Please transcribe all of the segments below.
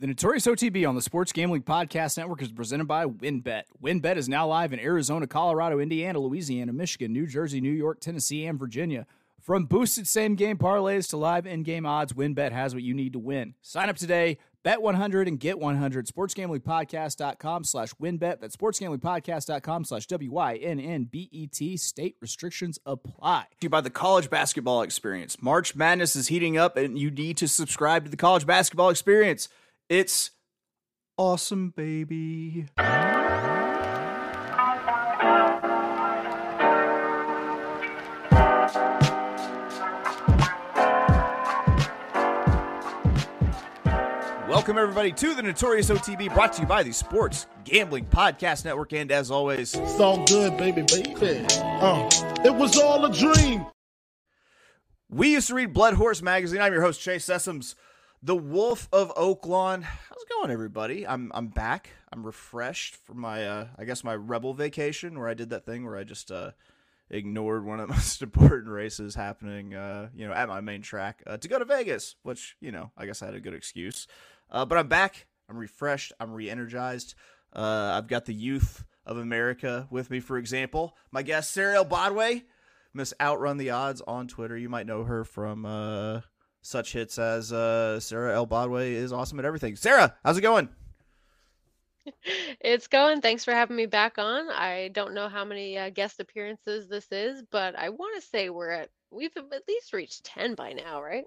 The Notorious OTB on the Sports Gambling Podcast Network is presented by WynnBET. WynnBET is now live in Arizona, Colorado, Indiana, Louisiana, Michigan, New Jersey, New York, Tennessee, and Virginia. From boosted same game parlays to live in game odds, WynnBET has what you need to win. Sign up today, bet 100 and get 100. SportsGamblingPodcast.com slash WynnBET. That's SportsGamblingPodcast.com slash W Y N N B E T. State restrictions apply. You by the college basketball experience. March Madness is heating up, and you need to subscribe to the college basketball experience. It's awesome, baby. Welcome, everybody, to the Notorious OTB, brought to you by the Sports Gambling Podcast Network. And as always, It's all good, baby, baby. Uh, it was all a dream. we used to read BloodHorse Magazine. I'm your host, Chase Sessoms, the Wolf of Oaklawn. How's it going, everybody? I'm I'm back. I'm refreshed from my, uh, I guess, my Rebel vacation where I did that thing where I just uh, ignored one of the most important races happening, uh, you know, at my main track uh, to go to Vegas, which, you know, I guess I had a good excuse. Uh, but I'm back. I'm refreshed. I'm re-energized. Uh, I've got the youth of America with me, for example. My guest, Sara. Elbadwi, Miss Outrun the Odds on Twitter. You might know her from uh, such hits as uh, Sara Elbadwi is awesome at everything. Sara, how's it going? It's going. Thanks for having me back on. I don't know how many uh, guest appearances this is, but I want to say we're at we've at least reached 10 by now, right?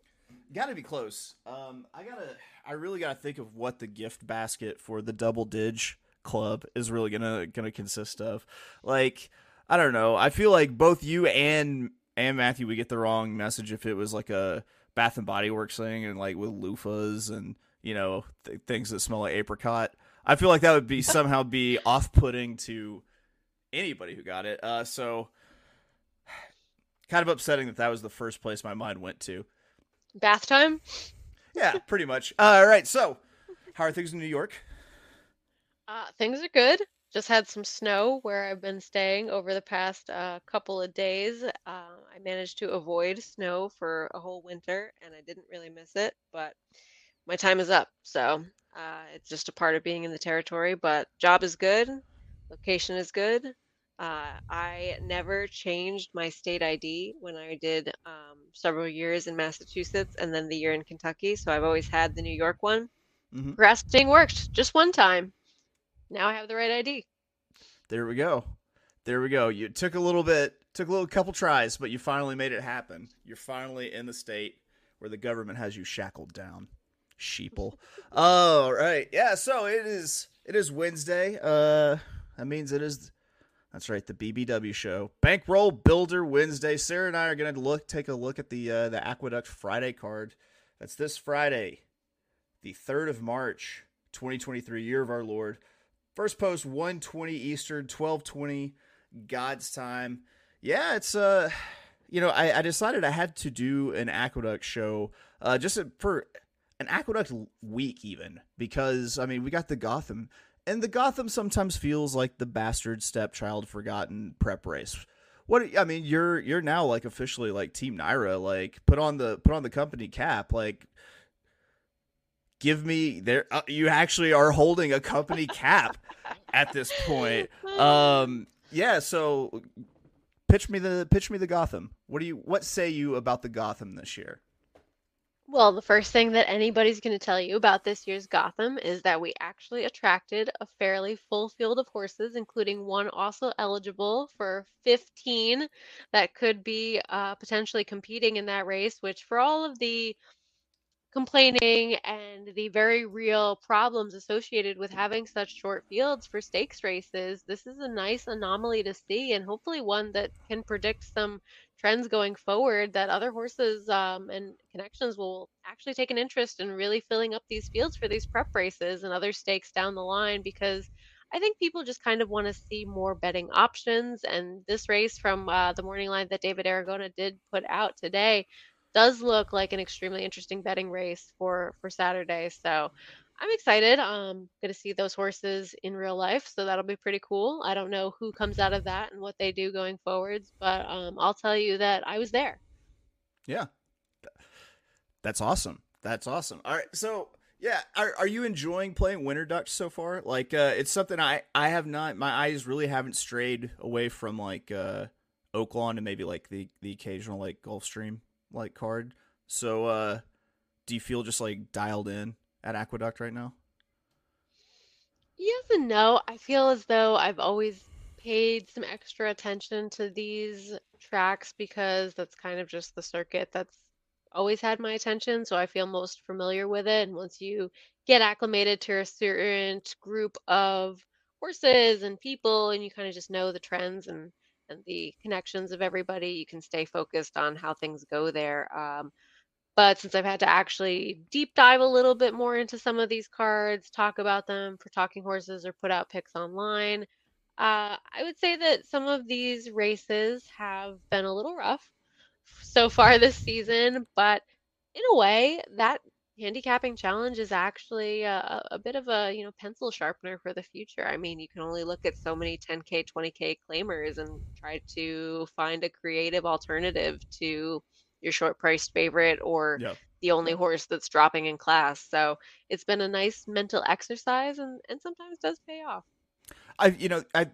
Got to be close. Um, I gotta. I really gotta think of what the gift basket for the double dig club is really gonna gonna consist of. Like, I don't know. I feel like both you and and Matthew would get the wrong message if it was like a Bath and Body Works thing and like with loofahs and you know th- things that smell like apricot. I feel like that would be somehow be off putting to anybody who got it. Uh, so kind of upsetting that that was the first place my mind went to. Bath time? Yeah, pretty much. All right, so how are things in New York? Uh, things are good. Just had some snow where I've been staying over the past uh, couple of days. Uh, I managed to avoid snow for a whole winter and I didn't really miss it, but my time is up. So uh, it's just a part of being in the territory, but job is good, location is good. Uh, I never changed my state ID when I did um, several years in Massachusetts and then the year in Kentucky. So I've always had the New York one. Mhm. Grasping worked just one time. Now I have the right ID. There we go. There we go. You took a little bit, took a little couple tries, but you finally made it happen. You're finally in the state where the government has you shackled down. Sheeple. All right. Yeah, so it is it is Wednesday. Uh that means it is that's right, the BBW show. Bankroll Builder Wednesday. Sara and I are going to look take a look at the uh, the Aqueduct Friday card. That's this Friday, the 3rd of March, 2023, year of our Lord. First post 120 Eastern, 1220 God's time. Yeah, it's uh you know, I, I decided I had to do an Aqueduct show uh just for an Aqueduct week even because I mean, we got the Gotham and the Gotham sometimes feels like the bastard stepchild forgotten prep race. What I mean, you're you're now like officially like Team NYRA, like put on the put on the company cap, like give me there. Uh, you actually are holding a company cap at this point. Um, yeah. So pitch me the pitch me the Gotham. What do you what say you about the Gotham this year? Well, the first thing that anybody's going to tell you about this year's Gotham is that we actually attracted a fairly full field of horses, including one also eligible for 15 that could be uh, potentially competing in that race, which for all of the complaining and the very real problems associated with having such short fields for stakes races, this is a nice anomaly to see and hopefully one that can predict some trends going forward that other horses um, and connections will actually take an interest in really filling up these fields for these prep races and other stakes down the line because I think people just kind of want to see more betting options. And this race from uh, the morning line that David Aragona did put out today does look like an extremely interesting betting race for for Saturday. So I'm excited. Um, going to see those horses in real life, so that'll be pretty cool. I don't know who comes out of that and what they do going forwards, but um, I'll tell you that I was there. Yeah. That's awesome. That's awesome. All right. So, Yeah, are, are you enjoying playing Winter Ducks so far? Like, uh, it's something I I have not. My eyes really haven't strayed away from like uh, Oaklawn and maybe like the the occasional like Gulfstream like card. So, uh, do you feel just like dialed in at Aqueduct right now? Yes and no. I feel as though I've always paid some extra attention to these tracks because that's kind of just the circuit that's always had my attention, so I feel most familiar with it. And once you get acclimated to a certain group of horses and people, and you kind of just know the trends and the connections of everybody, you can stay focused on how things go there. Um, but since I've had to actually deep dive a little bit more into some of these cards, talk about them for talking horses, or put out picks online, uh, I would say that some of these races have been a little rough so far this season, but in a way, that handicapping challenge is actually a, a, bit of a you know pencil sharpener for the future. I mean, you can only look at so many 10k, 20k claimers and try to find a creative alternative to your short priced favorite or yep. the only horse that's dropping in class. So it's been a nice mental exercise and, and sometimes does pay off. I you know I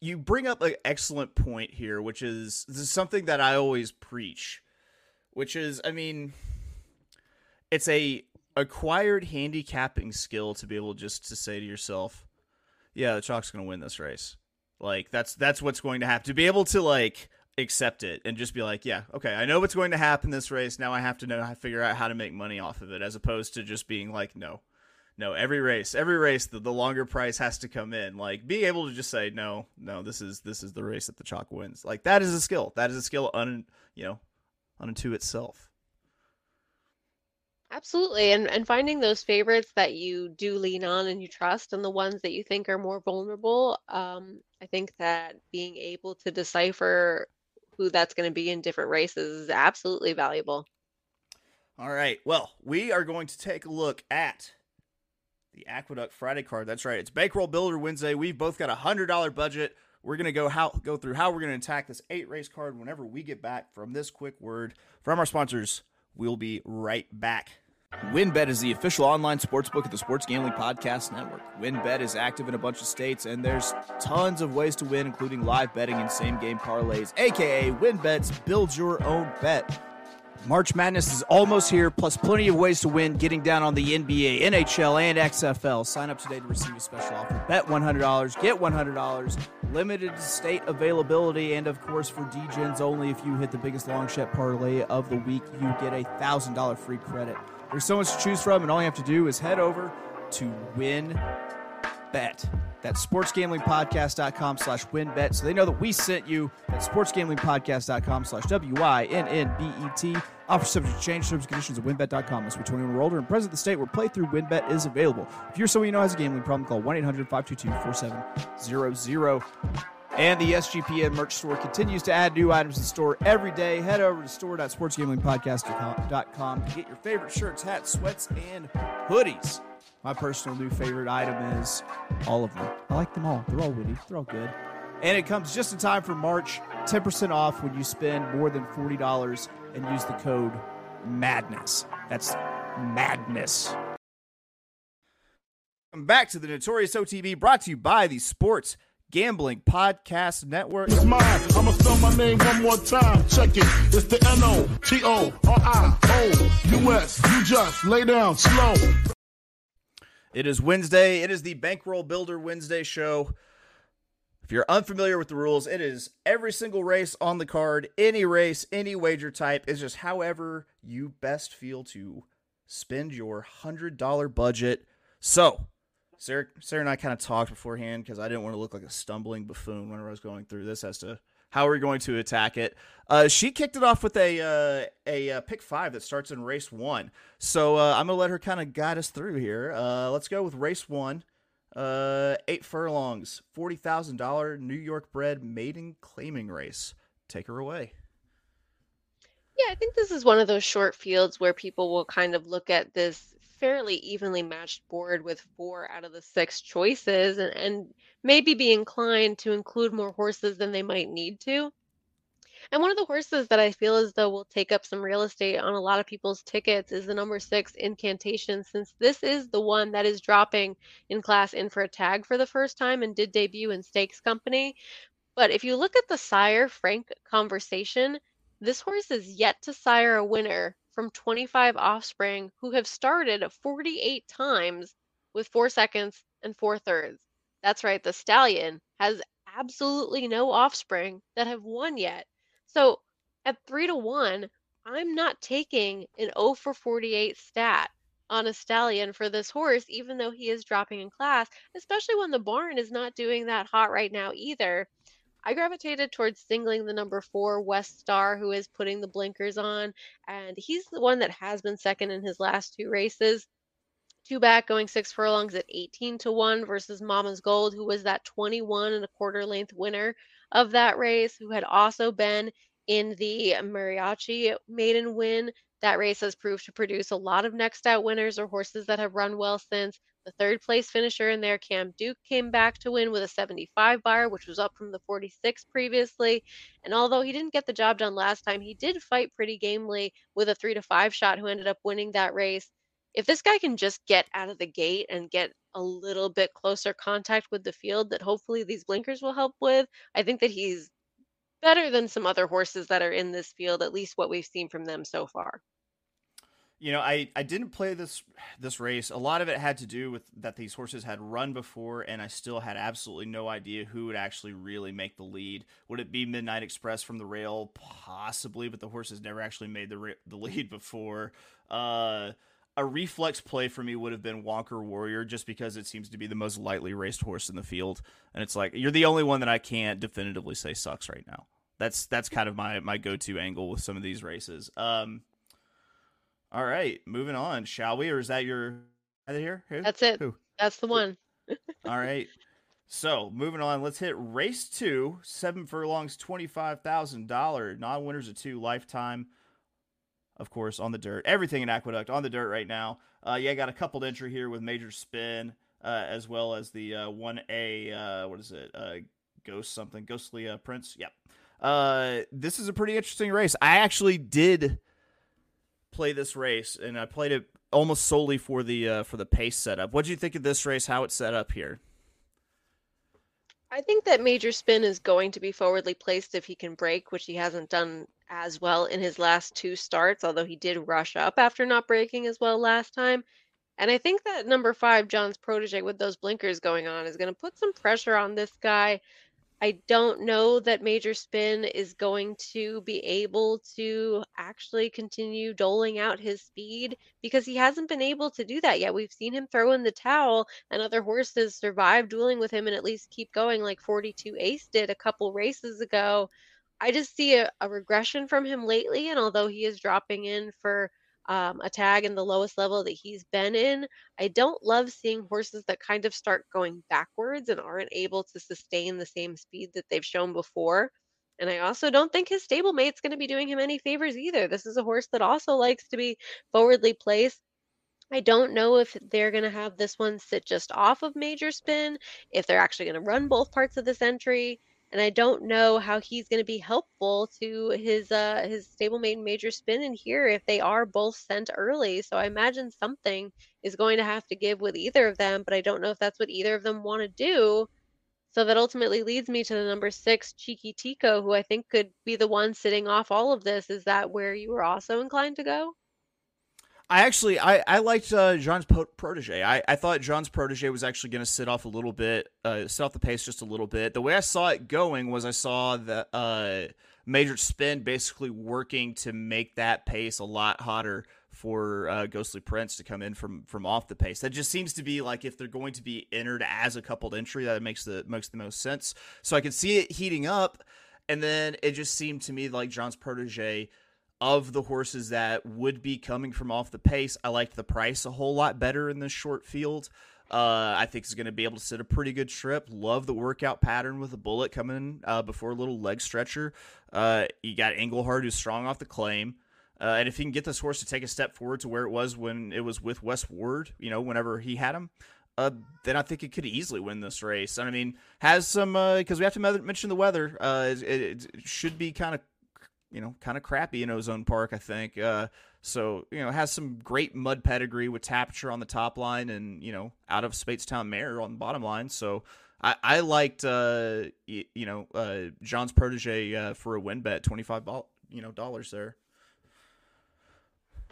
you bring up an excellent point here, which is this is something that I always preach, which is, I mean, it's a acquired handicapping skill to be able just to say to yourself, "Yeah, the chalk's going to win this race." Like that's that's what's going to happen. To be able to like accept it and just be like, "Yeah, okay, I know what's going to happen this race. Now I have to know how to figure out how to make money off of it," as opposed to just being like, "No, no, every race, every race, the, the longer price has to come in. Like being able to just say, no, no, this is this is the race that the chalk wins. Like that is a skill. That is a skill un you know, unto itself. Absolutely. And and finding those favorites that you do lean on and you trust and the ones that you think are more vulnerable. Um, I think that being able to decipher who that's going to be in different races is absolutely valuable. All right. Well, we are going to take a look at the Aqueduct Friday card. That's right. It's Bankroll Builder Wednesday. We've both got a hundred dollar budget. We're gonna go how go through how we're gonna attack this eight race card whenever we get back from this quick word from our sponsors. We'll be right back. WynnBET is the official online sportsbook of the Sports Gambling Podcast Network. WynnBET is active in a bunch of states, and there's tons of ways to win, including live betting and same game parlays, aka WynnBET's Build Your Own Bet. March Madness is almost here, plus plenty of ways to win getting down on the NBA, NHL, and XFL. Sign up today to receive a special offer. Bet $100, get $100, limited state availability, and of course for DGens only. If you hit the biggest long shot parlay of the week, you get a $1,000 free credit. There's so much to choose from, and all you have to do is head over to win bet. That's sportsgamblingpodcast.com slash WynnBET. So they know that we sent you. That's sportsgamblingpodcast.com slash W-Y-N-N-B-E-T. Offer subject to change terms and conditions at wynnbet.com. Must be 21 or older and present the state where playthrough wynnbet is available. If you're someone you know has a gambling problem, call 1-800-522-4700. And the SGPN merch store continues to add new items to the store every day. Head over to store.sportsgamblingpodcast.com to get your favorite shirts, hats, sweats, and hoodies. My personal new favorite item is all of them. I like them all. They're all witty. They're all good. And it comes just in time for March. 10% off when you spend more than $40 and use the code MADNESS. That's madness. Welcome back to the Notorious OTB brought to you by the Sports Gambling Podcast Network. It's mine. I'ma spell my name one more time. Check it. It's the N O T O R I O U S. You just lay down slow. It is Wednesday. It is the Bankroll Builder Wednesday show. If you're unfamiliar with the rules, it is every single race on the card, any race, any wager type. It's just however you best feel to spend your $100 budget. So, Sara, Sara and I kind of talked beforehand because I didn't want to look like a stumbling buffoon whenever I was going through this as to how we're going to attack it. Uh, she kicked it off with a uh, a, uh, pick five that starts in race one. So uh, I'm gonna let her kind of guide us through here. Uh, let's go with race one. Uh, eight furlongs, forty thousand dollar New York bred maiden claiming race. Take her away. Yeah, I think this is one of those short fields where people will kind of look at this fairly evenly matched board with four out of the six choices and, and maybe be inclined to include more horses than they might need to. And one of the horses that I feel as though will take up some real estate on a lot of people's tickets is the number six incantation, since this is the one that is dropping in class in for a tag for the first time and did debut in Stakes Company. But if you look at the sire Frank conversation, this horse is yet to sire a winner from 25 offspring who have started 48 times with four seconds and four thirds. That's right, the stallion has absolutely no offspring that have won yet. So at three to one, I'm not taking an 0 for 48 stat on a stallion for this horse, even though he is dropping in class, especially when the barn is not doing that hot right now either. I gravitated towards singling the number four West Star, who is putting the blinkers on, and he's the one that has been second in his last two races. Two back going six furlongs at 18 to 1 versus Mama's Gold, who was that 21 and a quarter length winner of that race, who had also been in the Mariachi maiden win. That race has proved to produce a lot of next out winners or horses that have run well since. The third place finisher in there, Cam Duke, came back to win with a 75 Beyer, which was up from the 46 previously. And although he didn't get the job done last time, he did fight pretty gamely with a three to five shot who ended up winning that race. If this guy can just get out of the gate and get a little bit closer contact with the field that hopefully these blinkers will help with, I think that he's better than some other horses that are in this field, at least what we've seen from them so far you know, I, I didn't play this this race. A lot of it had to do with that these horses had run before, and I still had absolutely no idea who would actually really make the lead. Would it be Midnight Express from the rail? Possibly, but the horses never actually made the the lead before. Uh, a reflex play for me would have been Wonker Warrior, just because it seems to be the most lightly raced horse in the field, and it's like you're the only one that I can't definitively say sucks right now. That's that's kind of my my go to angle with some of these races. Um, all right, moving on, shall we? Or is that your right here? Who? That's it. Who? That's the one. All right. So moving on, let's hit race two, seven furlongs, twenty-five thousand dollar non-winners of two lifetime. Of course, on the dirt, everything in Aqueduct on the dirt right now. Uh, yeah, got a coupled entry here with Major Spin, uh, as well as the uh, one A. Uh, what is it? Uh, Ghost something, Ghostly uh, Prince. Yep. Uh, this is a pretty interesting race. I actually did play this race, and I played it almost solely for the uh, for the pace setup. What do you think of this race? How it's set up here? I think that Major Spin is going to be forwardly placed if he can break, which he hasn't done as well in his last two starts, although he did rush up after not breaking as well last time. And I think that number five, John's protege, with those blinkers going on, is going to put some pressure on this guy. I don't know that Major Spin is going to be able to actually continue doling out his speed because he hasn't been able to do that yet. We've seen him throw in the towel, and other horses survive dueling with him and at least keep going, like 42 Ace did a couple races ago. I just see a, a regression from him lately, and although he is dropping in for um, a tag in the lowest level that he's been in. I don't love seeing horses that kind of start going backwards and aren't able to sustain the same speed that they've shown before. And I also don't think his stablemate's going to be doing him any favors either. This is a horse that also likes to be forwardly placed. I don't know if they're going to have this one sit just off of major spin, if they're actually going to run both parts of this entry and I don't know how he's going to be helpful to his uh his stablemate major spin in here if they are both sent early. So I imagine something is going to have to give with either of them, but I don't know if that's what either of them want to do. So that ultimately leads me to the number six, Cheeky Tico, who I think could be the one sitting off all of this. Is that where you were also inclined to go? I actually I I liked uh, John's protege. I, I thought John's protege was actually going to sit off a little bit, uh, sit off the pace just a little bit. The way I saw it going was I saw the uh, Major Spin basically working to make that pace a lot hotter for uh, Ghostly Prince to come in from from off the pace. That just seems to be like if they're going to be entered as a coupled entry, that makes the makes the most sense. So I could see it heating up, and then it just seemed to me like John's protege of the horses that would be coming from off the pace, I liked the price a whole lot better in this short field. Uh, I think he's going to be able to sit a pretty good trip. Love the workout pattern with the bullet coming uh, before a little leg stretcher. Uh, you got Englehart who's strong off the claim. Uh, and if he can get this horse to take a step forward to where it was when it was with Wes Ward, you know, whenever he had him, uh, then I think it could easily win this race. I mean, has some because uh, we have to mention the weather. Uh, it, it, should be kind of you know, kind of crappy in Ozone Park, I think. Uh, so, you know, has some great mud pedigree with Tapiture on the top line and, you know, out of Speightstown Mayor on the bottom line. So I, I liked, uh, you, you know, uh, John's protege uh, for a win bet, 25 ball, you know, dollars there.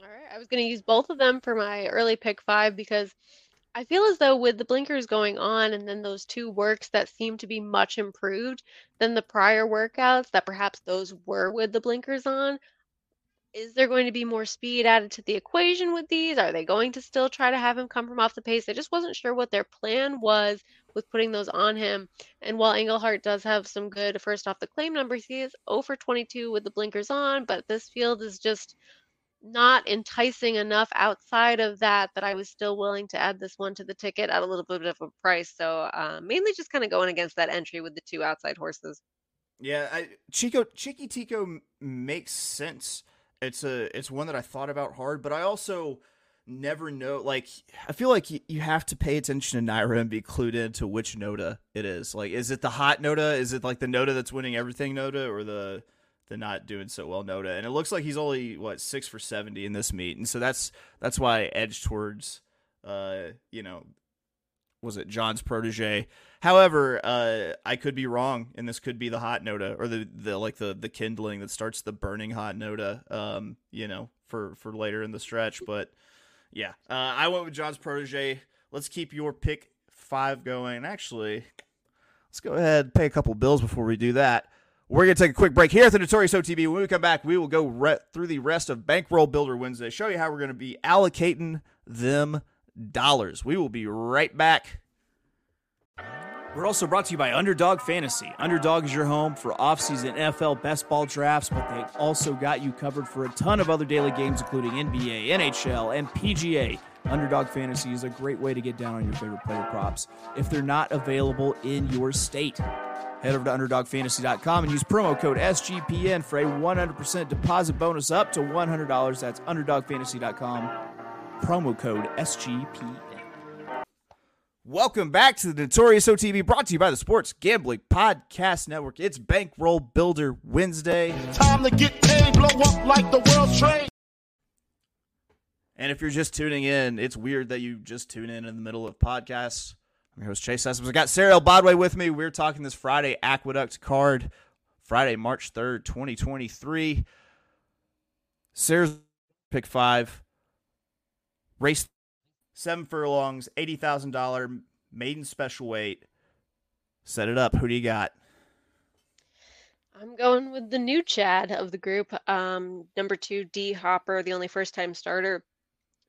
All right. I was going to use both of them for my early pick five because I feel as though with the blinkers going on and then those two works that seem to be much improved than the prior workouts that perhaps those were with the blinkers on, is there going to be more speed added to the equation with these? Are they going to still try to have him come from off the pace? I just wasn't sure what their plan was with putting those on him. And while Englehart does have some good first off the claim numbers, he is 0 for 22 with the blinkers on, but this field is just not enticing enough outside of that that I was still willing to add this one to the ticket at a little bit of a price. So uh, mainly just kind of going against that entry with the two outside horses. Yeah, I, Chico Tico makes sense it's a it's one that I thought about hard, but I also never know like I feel like you, you have to pay attention to NYRA and be clued into which Noda it is. Like is it the hot Noda? Is it like the Noda that's winning everything Noda, or the the not doing so well Nota? And it looks like he's only what 6 for 70 in this meet. And so that's that's why I edge towards uh you know was it John's protege. However, uh, I could be wrong, and this could be the hot nota or the, the like the the kindling that starts the burning hot nota. Um, you know, for for later in the stretch. But yeah, uh, I went with John's protege. Let's keep your pick five going. Actually, let's go ahead and pay a couple bills before we do that. We're going to take a quick break here at the Notorious OTB. When we come back, we will go re- through the rest of Bankroll Builder Wednesday, show you how we're going to be allocating them dollars. We will be right back. We're also brought to you by Underdog Fantasy. Underdog is your home for off-season NFL best ball drafts, but they also got you covered for a ton of other daily games, including NBA, NHL, and PGA. Underdog Fantasy is a great way to get down on your favorite player props if they're not available in your state. Head over to UnderdogFantasy.com and use promo code SGPN for a 100% deposit bonus up to $100. That's UnderdogFantasy.com promo code SGPN. Welcome back to the Notorious OTB, brought to you by the Sports Gambling Podcast Network. It's Bankroll Builder Wednesday. Time to get paid, blow up like the world's trade. And if you're just tuning in, it's weird that you just tune in in the middle of podcasts. I'm your host, Chase Sessoms. I got Sara Elbadwi with me. We're talking this Friday Aqueduct card, Friday, March 3rd, 2023. Sara's pick five race seven furlongs, eighty thousand dollar maiden special weight. Set it up. Who do you got? I'm going with the new Chad of the group. Um, number two, D Hopper, the only first time starter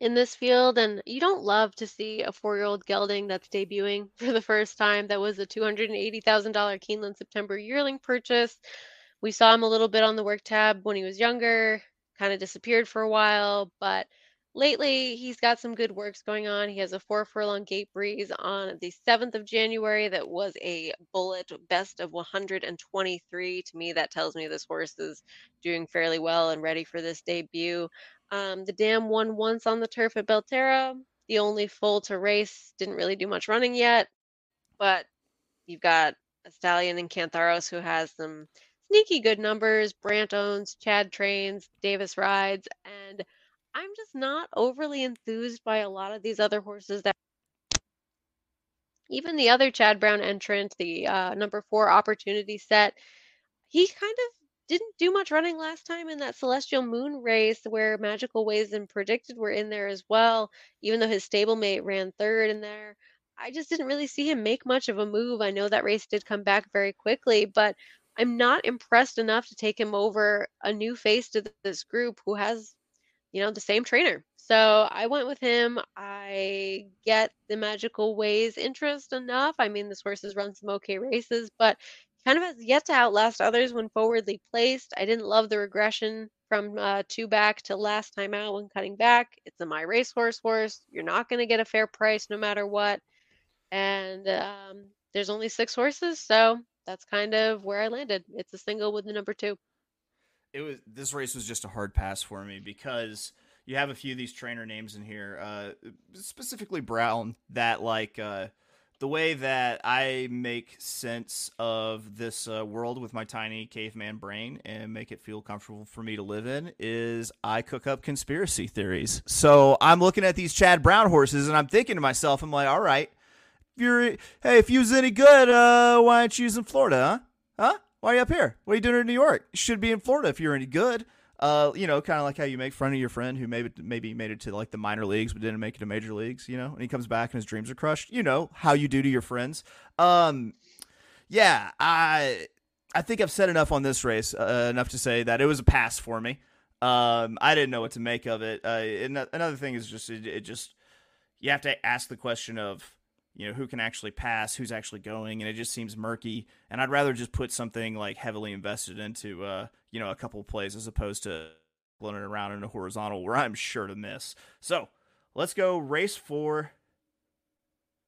in this field. And you don't love to see a four year old gelding that's debuting for the first time. That was a $280,000 Keeneland September yearling purchase. We saw him a little bit on the work tab when he was younger, kind of disappeared for a while, but lately he's got some good works going on. He has a four furlong gate breeze on the 7th of January that was a bullet best of 123. To me, that tells me this horse is doing fairly well and ready for this debut. Um, the dam won once on the turf at Belterra. The only foal to race didn't really do much running yet, but you've got a stallion in Kantharos who has some sneaky good numbers. Brant owns, Chad trains, Davis rides, and I'm just not overly enthused by a lot of these other horses that even the other Chad Brown entrant, the uh, number four opportunity set, he kind of didn't do much running last time in that Celestial Moon race where Magical Ways and Predicted were in there as well, even though his stablemate ran third in there. I just didn't really see him make much of a move. I know that race did come back very quickly, but I'm not impressed enough to take him over a new face to this group who has you know, the same trainer. So I went with him. I get the magical ways interest enough. I mean, this horse has run some okay races, but kind of has yet to outlast others when forwardly placed. I didn't love the regression from uh, two back to last time out when cutting back. It's a MyRacehorse horse. You're not going to get a fair price no matter what. And um, there's only six horses, so that's kind of where I landed. It's a single with the number two it was this race was just a hard pass for me because you have a few of these trainer names in here, uh, specifically Brown, that like uh, the way that I make sense of this uh, world with my tiny caveman brain and make it feel comfortable for me to live in is I cook up conspiracy theories. So I'm looking at these Chad Brown horses and I'm thinking to myself, I'm like, all right, if you're, hey, if you was any good, uh, why aren't you in Florida, huh? Huh? Why are you up here? What are you doing in New York? You should be in Florida if you're any good. Uh, you know, kind of like how you make fun of your friend who maybe maybe made it to like the minor leagues but didn't make it to major leagues. You know, and he comes back and his dreams are crushed. You know how you do to your friends. Um, yeah, I I think I've said enough on this race, uh, enough to say that it was a pass for me. Um, I didn't know what to make of it. Uh, another thing is just it, it just you have to ask the question of you know who can actually pass, who's actually going, and it just seems murky. And I'd rather just put something like heavily invested into uh, you know a couple of plays as opposed to it around in a horizontal where I'm sure to miss. So let's go race four.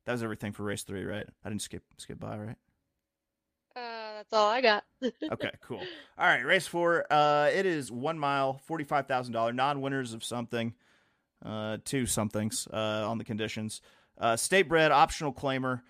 That was everything for race three, right? I didn't skip skip by, right? Uh, that's all I got. okay, cool. All right, race four. Uh, it is one mile, forty five thousand dollar non-winners of something, uh, two somethings uh, on the conditions. Uh, state bred, optional claimer.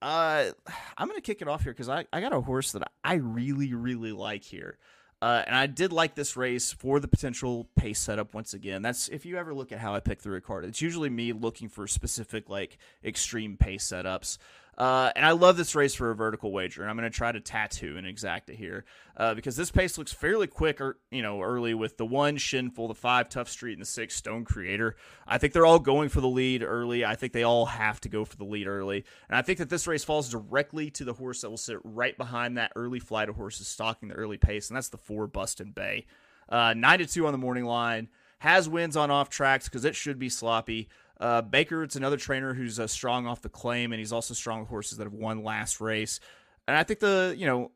Uh, I'm gonna kick it off here because I, I got a horse that I really really like here. Uh, and I did like this race for the potential pace setup once again. That's if you ever look at how I pick a card, it's usually me looking for specific like extreme pace setups. Uh, and I love this race for a vertical wager. And I'm going to try to tattoo and exacta here uh, because this pace looks fairly quick, or you know, early with the one Shinful, the five Tough Street, and the six Stone Creator. I think they're all going for the lead early. I think they all have to go for the lead early, and I think that this race falls directly to the horse that will sit right behind that early flight of horses stalking the early pace, and that's the four Bustin Bay. Uh, nine to two on the morning line has wins on off tracks because it should be sloppy. Uh, Baker, it's another trainer who's uh, strong off the claim, and he's also strong with horses that have won last race. And I think the you know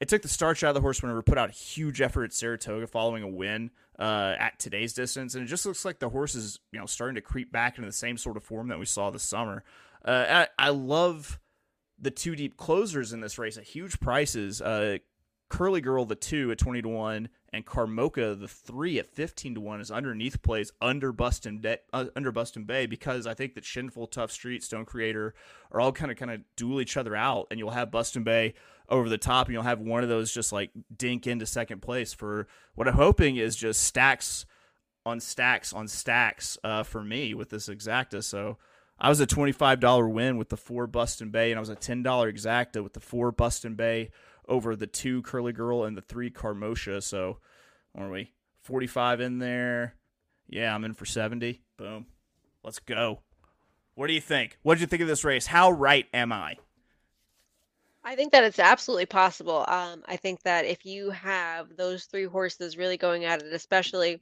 it took the starch out of the horse whenever put out a huge effort at Saratoga following a win uh, at today's distance, and it just looks like the horse is you know starting to creep back into the same sort of form that we saw this summer. Uh, I, I, love the two deep closers in this race at huge prices. Uh, Curly Girl the two at twenty to one, and Carmocha the three at fifteen to one is underneath plays under Bustin De- uh, under Bustin Bay because I think that Shinful, Tough Street, Stone Creator are all kind of kind of duel each other out, and you'll have Bustin Bay over the top, and you'll have one of those just like dink into second place for what I'm hoping is just stacks on stacks on stacks uh, for me with this exacta. So. I was a $25 win with the four Bustin Bay, and I was a $10 exacta with the four Bustin Bay over the two Curly Girl and the three Carmocha. So, are we 45 in there? Yeah, I'm in for 70. Boom. Let's go. What do you think? What did you think of this race? How right am I? I think that it's absolutely possible. Um, I think that if you have those three horses really going at it, especially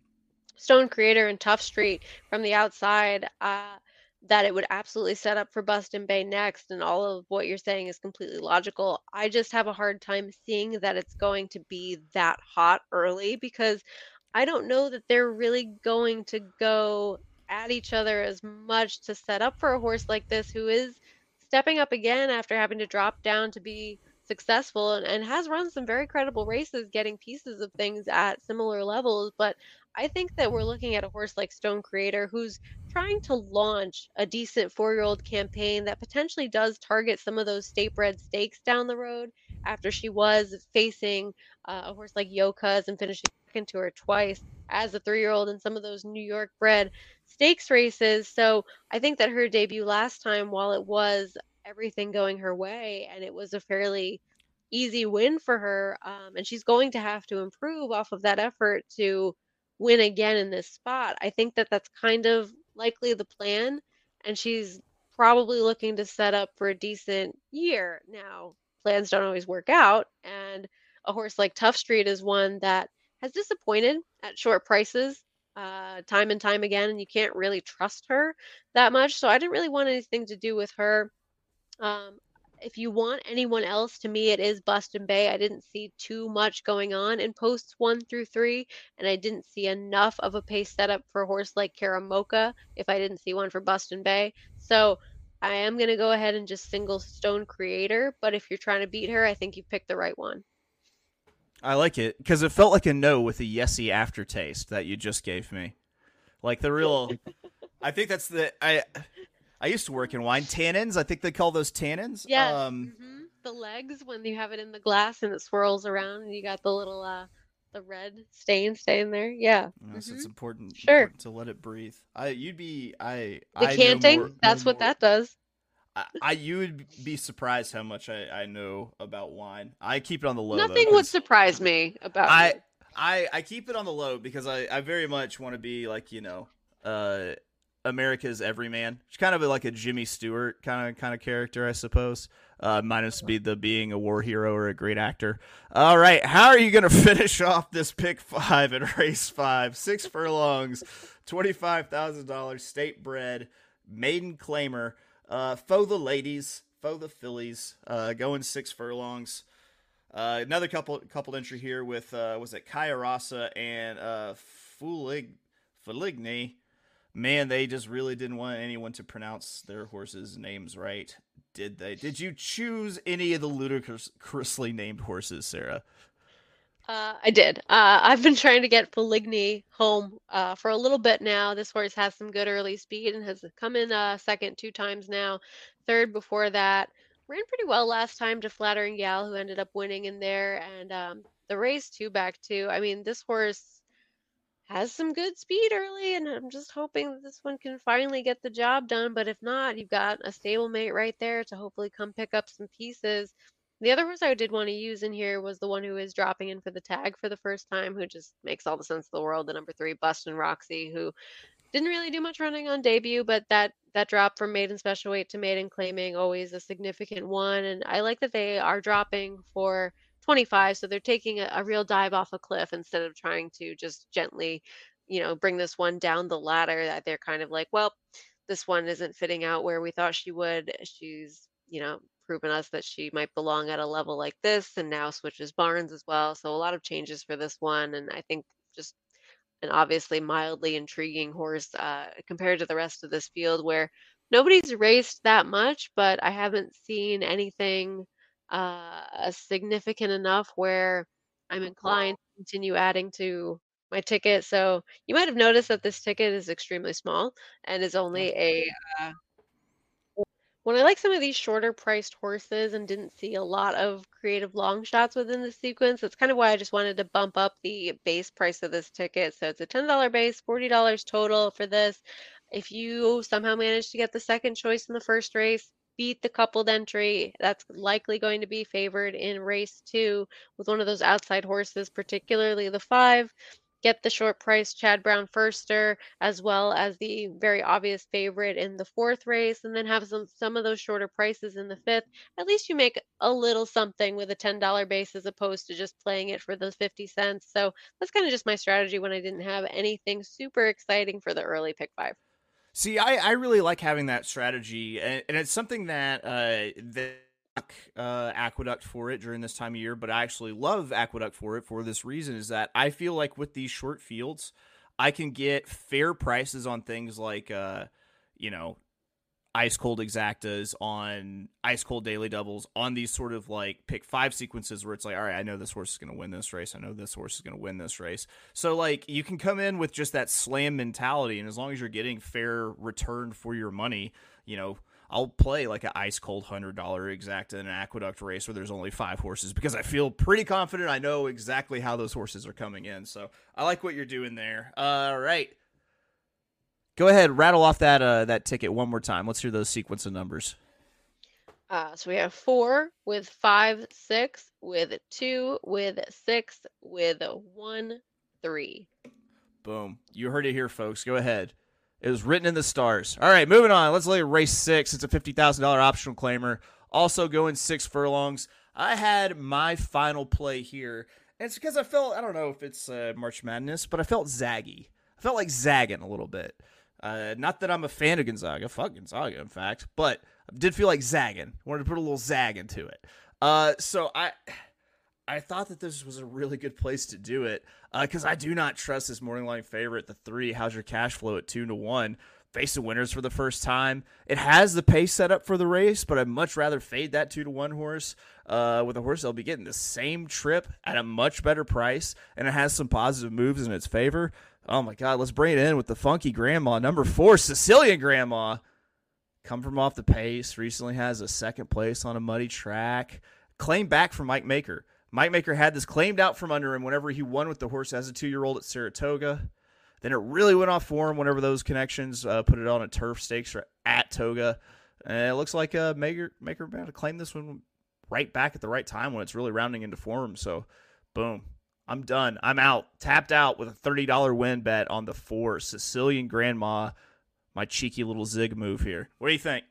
Stone Creator and Tough Street from the outside, uh, that it would absolutely set up for Bustin Bay next, and all of what you're saying is completely logical. I just have a hard time seeing that it's going to be that hot early because I don't know that they're really going to go at each other as much to set up for a horse like this who is stepping up again after having to drop down to be successful and, and has run some very credible races getting pieces of things at similar levels but I think that we're looking at a horse like Stone Creator who's trying to launch a decent four year old campaign that potentially does target some of those state bred stakes down the road after she was facing uh, a horse like Yoka's and finishing second to her twice as a three year old in some of those New York bred stakes races. So I think that her debut last time, while it was everything going her way and it was a fairly easy win for her, um, and she's going to have to improve off of that effort to win again in this spot. I think that that's kind of likely the plan, and she's probably looking to set up for a decent year. Now, plans don't always work out, and a horse like Tough Street is one that has disappointed at short prices uh, time and time again, and you can't really trust her that much. So I didn't really want anything to do with her. Um, if you want anyone else, to me, it is Bustin Bay. I didn't see too much going on in posts one through three, and I didn't see enough of a pace setup for a horse like Karamoka if I didn't see one for Bustin Bay. So I am going to go ahead and just single Stone Creator, but if you're trying to beat her, I think you picked the right one. I like it because it felt like a no with a yesy aftertaste that you just gave me. Like the real, I think that's the I. I used to work in wine tannins. I think they call those tannins. Yes. Um, mhm. The legs when you have it in the glass and it swirls around and you got the little uh the red stain staying there. Yeah. you know, so it's important, Sure. important to let it breathe. I you'd be I The I canting, more- that's what more- that does. I, I you would be surprised how much I, I know about wine. I keep it on the low. though, Nothing would 'cause surprise me about I you. I I keep it on the low because I I very much want to be like you know uh America's everyman. It's kind of like a Jimmy Stewart kind of kind of character, I suppose. Uh, minus be the being a war hero or a great actor. All right, how are you going to finish off this pick five at race five? Six furlongs, twenty five thousand dollars, state bred, maiden claimer, uh, for the ladies, for the fillies, uh, going six furlongs. Uh, another couple couple entry here with uh, was it Kaya Rasa and uh, Fulig Fuligny. Man, they just really didn't want anyone to pronounce their horses' names right, did they? Did you choose any of the ludicrously named horses, Sara? Uh, I did. Uh, I've been trying to get Feligny home uh, for a little bit now. This horse has some good early speed and has come in uh, second two times now. Third before that. Ran pretty well last time to Flattering Gal, who ended up winning in there. And um, the race two back two. I mean, this horse has some good speed early, and I'm just hoping that this one can finally get the job done. But if not, you've got a stablemate right there to hopefully come pick up some pieces. The other horse I did want to use in here was the one who is dropping in for the tag for the first time, who just makes all the sense in the world. The number three, Bustin Roxy, who didn't really do much running on debut, but that that drop from maiden special weight to maiden claiming always a significant one. And I like that they are dropping for 25, so they're taking a, a real dive off a cliff instead of trying to just gently, you know, bring this one down the ladder. That they're kind of like, well, this one isn't fitting out where we thought she would. She's, you know, proven us that she might belong at a level like this and now switches barns as well. So a lot of changes for this one. And I think just an obviously mildly intriguing horse uh, compared to the rest of this field where nobody's raced that much, but I haven't seen anything uh, significant enough where I'm inclined to continue adding to my ticket. So you might have noticed that this ticket is extremely small and is only a uh, when I like some of these shorter priced horses and didn't see a lot of creative long shots within the sequence, that's kind of why I just wanted to bump up the base price of this ticket. So it's a $10 base, $40 total for this. If you somehow manage to get the second choice in the first race, beat the coupled entry, that's likely going to be favored in race two with one of those outside horses, particularly the five. Get the short price Chad Brown Firster as well as the very obvious favorite in the fourth race and then have some some of those shorter prices in the fifth. At least you make a little something with a $10 base as opposed to just playing it for those 50 cents. So that's kind of just my strategy when I didn't have anything super exciting for the early pick 5 See, I, I really like having that strategy, and, and it's something that uh, the uh, Aqueduct for it during this time of year, but I actually love Aqueduct for it for this reason is that I feel like with these short fields, I can get fair prices on things like, uh, you know, ice cold exactas on ice cold daily doubles on these sort of like pick five sequences where it's like all right i know this horse is going to win this race i know this horse is going to win this race so like you can come in with just that slam mentality and as long as you're getting fair return for your money you know I'll play like an ice cold hundred dollar exact in an aqueduct race where there's only five horses because I feel pretty confident I know exactly how those horses are coming in. So I like what you're doing there. All right. Go ahead, rattle off that uh, that ticket one more time. Let's hear those sequence of numbers. Uh, so we have four with five, six, with two, with six, with one, three. Boom. You heard it here, folks. Go ahead. It was written in the stars. All right, moving on. Let's look at race six. It's a fifty thousand dollar optional claimer. Also going six furlongs. I had my final play here. And it's because I felt I don't know if it's uh, March Madness, but I felt zaggy. I felt like zagging a little bit. Uh, not that I'm a fan of Gonzaga, fuck Gonzaga, in fact, but I did feel like zagging. Wanted to put a little zag into it. Uh, so I, I thought that this was a really good place to do it because I do not trust this morning line favorite, the three. How's your cash flow at two to one? Face the winners for the first time. It has the pace set up for the race, but I'd much rather fade that two to one horse uh, with a horse that'll be getting the same trip at a much better price, and it has some positive moves in its favor. Oh my God, let's bring it in with the funky grandma, number four, Sicilian grandma. come from off the pace. Recently has a second place on a muddy track. Claim back from Mike Maker. Mike Maker had this claimed out from under him whenever he won with the horse as a two year old at Saratoga. Then it really went off for him whenever those connections uh, put it on a turf stakes or at Toga. And it looks like uh, Maker Maker about to claim this one right back at the right time when it's really rounding into form. So, boom, I'm done. I'm out. Tapped out with a $30 win bet on the four Sicilian Grandma. My cheeky little zig move here. What do you think?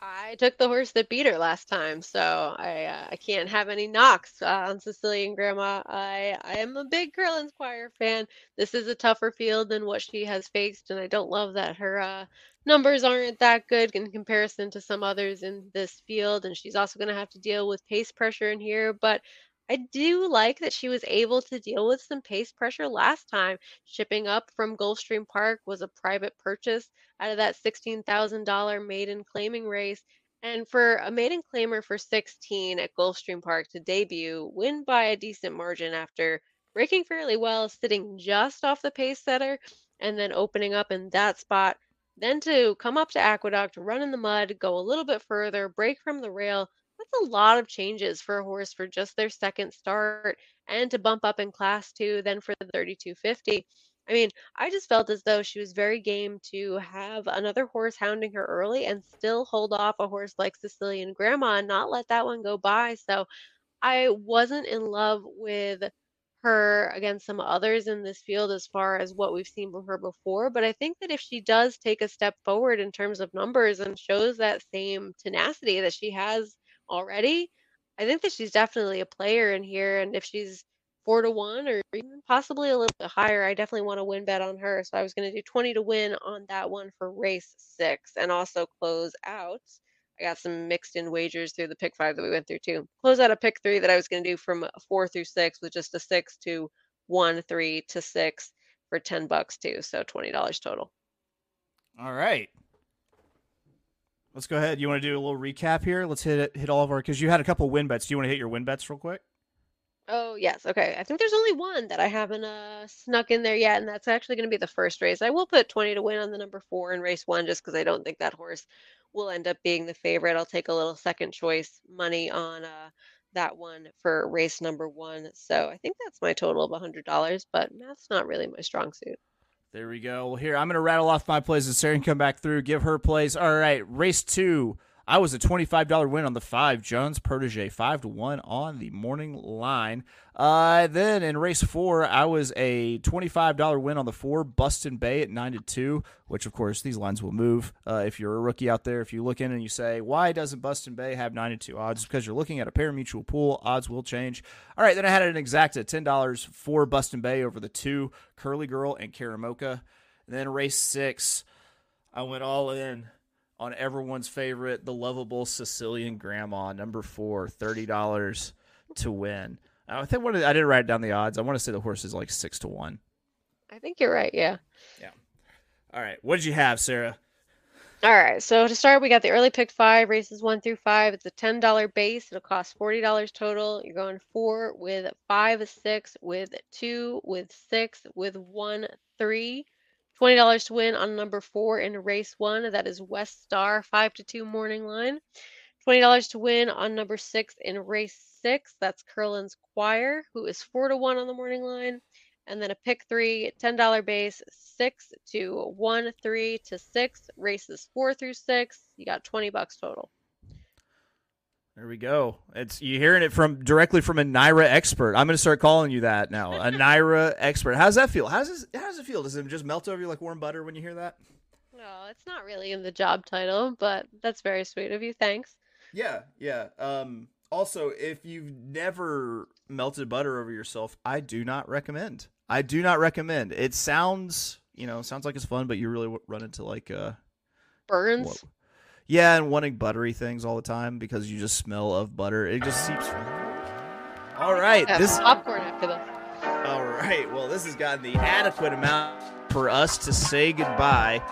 I took the horse that beat her last time, so I uh, I can't have any knocks uh, on Sicilian Grandma. I I am a big Curlin's Choir fan. This is a tougher field than what she has faced, and I don't love that her uh, numbers aren't that good in comparison to some others in this field. And she's also going to have to deal with pace pressure in here, but I do like that she was able to deal with some pace pressure last time. Shipping up from Gulfstream Park was a private purchase out of that $16,000 maiden claiming race. And for a maiden claimer for 16 at Gulfstream Park to debut, win by a decent margin after breaking fairly well, sitting just off the pace setter, and then opening up in that spot. Then to come up to Aqueduct, run in the mud, go a little bit further, break from the rail, that's a lot of changes for a horse for just their second start and to bump up in class two, then for the 3250. I mean, I just felt as though she was very game to have another horse hounding her early and still hold off a horse like Sicilian Grandma and not let that one go by. So I wasn't in love with her against some others in this field as far as what we've seen from her before. But I think that if she does take a step forward in terms of numbers and shows that same tenacity that she has already, I think that she's definitely a player in here. And if she's four to one or even possibly a little bit higher, I definitely want to win bet on her. So I was going to do 20 to win on that one for race six and also close out. I got some mixed in wagers through the pick five that we went through too. Close out a pick three that I was going to do from four through six with just a six to one, three to six for 10 bucks too. So $20 total. All right. Let's go ahead. You want to do a little recap here? Let's hit it, hit all of our because you had a couple win bets. Do you want to hit your win bets real quick? Oh yes, okay. I think there's only one that I haven't uh, snuck in there yet, and that's actually going to be the first race. I will put 20 to win on the number four in race one, just because I don't think that horse will end up being the favorite. I'll take a little second choice money on uh, that one for race number one. So I think that's my total of $100, but math's not really my strong suit. There we go. Well, here I'm to rattle off my plays and Sara can come back through, give her plays. All right, race two. I was a $25 win on the five. Jones Protege, 5 to 1 on the morning line. Uh, then in race four, I was a $25 win on the four. Buston Bay at 9 to 2, which of course these lines will move. Uh, if you're a rookie out there, if you look in and you say, why doesn't Buston Bay have 9 to 2 odds? because you're looking at a pari-mutuel pool. Odds will change. All right, then I had an exact at $10 for Buston Bay over the two, Curly Girl and Karamoka. And then race six, I went all in on everyone's favorite, the lovable Sicilian grandma, number four, $30 to win. I think one of I didn't write down the odds. I want to say the horse is like six to one. I think you're right. Yeah. Yeah. All right. What did you have, Sara? All right. So to start, we got the early pick five races one through five. It's a ten dollar base. It'll cost forty dollars total. You're going four with five, six with two, with six, with one, three. $20 to win on number four in race one. That is West Star, five to two morning line. $20 to win on number six in race six. That's Curlin's Choir, who is four to one on the morning line. And then a pick three, $10 base, six to one, three to six, races four through six. You got 20 bucks total. There we go. It's you hearing it from directly from a NYRA expert. I'm going to start calling you that now. A NYRA expert. How's that feel? How's this, how does it feel? Does it just melt over you like warm butter when you hear that? No, it's not really in the job title, but that's very sweet of you. Thanks. Yeah, yeah. Um, also, if you've never melted butter over yourself, I do not recommend. I do not recommend. It sounds, you know, sounds like it's fun, but you really run into like uh burns. Yeah, and wanting buttery things all the time because you just smell of butter. It just seeps from. All right, this popcorn after this. All right, well, this has gotten the adequate amount for us to say goodbye.